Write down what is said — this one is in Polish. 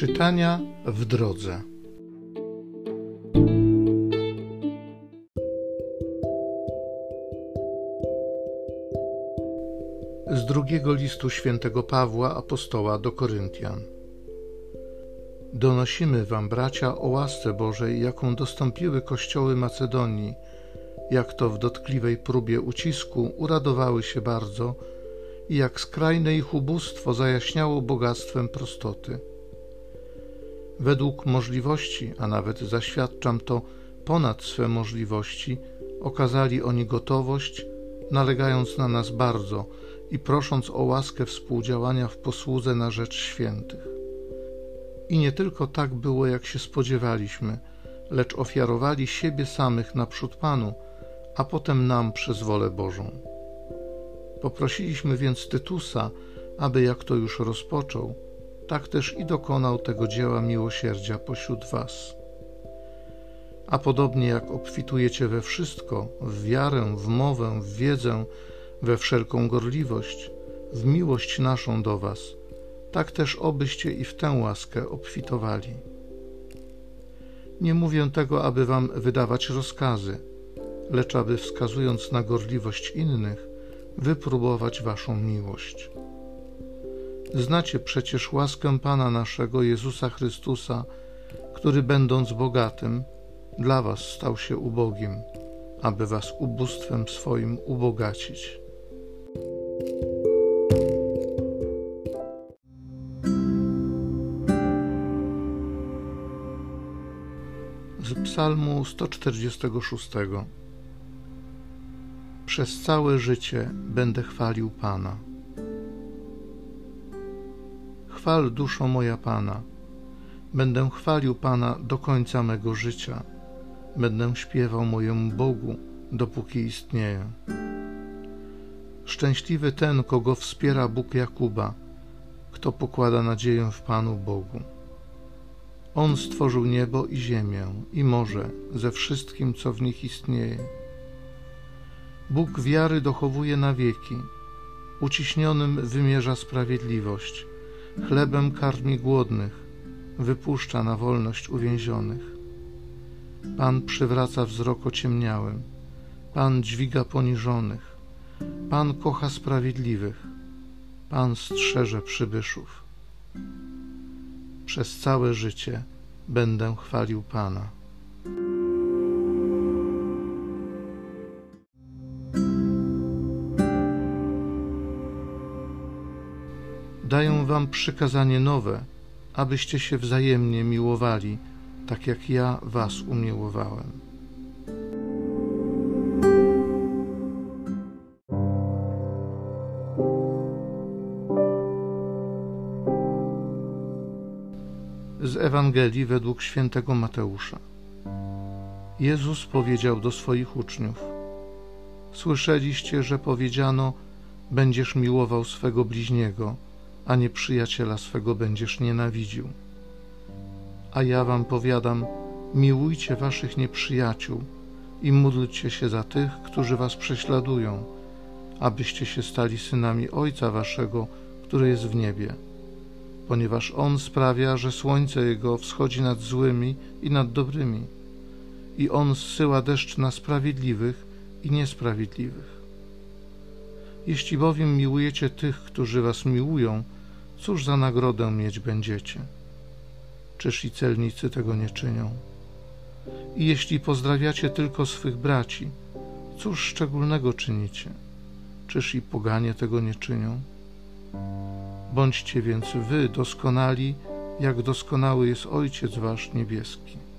Czytania w drodze. Z drugiego listu świętego Pawła apostoła do Koryntian. Donosimy wam, bracia, o łasce Bożej, jaką dostąpiły kościoły Macedonii, jak to w dotkliwej próbie ucisku uradowały się bardzo i jak skrajne ich ubóstwo zajaśniało bogactwem prostoty. Według możliwości, a nawet zaświadczam to ponad swe możliwości, okazali oni gotowość, nalegając na nas bardzo i prosząc o łaskę współdziałania w posłudze na rzecz świętych. I nie tylko tak było, jak się spodziewaliśmy, lecz ofiarowali siebie samych naprzód Panu, a potem nam przez wolę Bożą. Poprosiliśmy więc Tytusa, aby jak to już rozpoczął, tak też i dokonał tego dzieła miłosierdzia pośród Was. A podobnie jak obfitujecie we wszystko, w wiarę, w mowę, w wiedzę, we wszelką gorliwość, w miłość naszą do Was, tak też obyście i w tę łaskę obfitowali. Nie mówię tego, aby Wam wydawać rozkazy, lecz aby wskazując na gorliwość innych, wypróbować Waszą miłość. Znacie przecież łaskę Pana naszego Jezusa Chrystusa, który będąc bogatym, dla Was stał się ubogim, aby Was ubóstwem swoim ubogacić. Z Psalmu 146 Przez całe życie będę chwalił Pana. Chwal duszo moja Pana. Będę chwalił Pana do końca mego życia. Będę śpiewał mojemu Bogu, dopóki istnieje. Szczęśliwy ten, kogo wspiera Bóg Jakuba, kto pokłada nadzieję w Panu Bogu. On stworzył niebo i ziemię, i morze ze wszystkim, co w nich istnieje. Bóg wiary dochowuje na wieki, uciśnionym wymierza sprawiedliwość Chlebem karmi głodnych, wypuszcza na wolność uwięzionych. Pan przywraca wzrok ociemniałym, Pan dźwiga poniżonych, Pan kocha sprawiedliwych, Pan strzeże przybyszów. Przez całe życie będę chwalił Pana. Daję wam przykazanie nowe, abyście się wzajemnie miłowali, tak jak ja was umiłowałem. Z Ewangelii według świętego Mateusza. Jezus powiedział do swoich uczniów: Słyszeliście, że powiedziano: Będziesz miłował swego bliźniego a nieprzyjaciela swego będziesz nienawidził. A ja wam powiadam, miłujcie waszych nieprzyjaciół i módlcie się za tych, którzy was prześladują, abyście się stali synami Ojca waszego, który jest w niebie. Ponieważ On sprawia, że słońce Jego wschodzi nad złymi i nad dobrymi, i On zsyła deszcz na sprawiedliwych i niesprawiedliwych. Jeśli bowiem miłujecie tych, którzy was miłują, cóż za nagrodę mieć będziecie? Czyż i celnicy tego nie czynią? I jeśli pozdrawiacie tylko swych braci, cóż szczególnego czynicie? Czyż i poganie tego nie czynią? Bądźcie więc wy doskonali, jak doskonały jest Ojciec Wasz niebieski.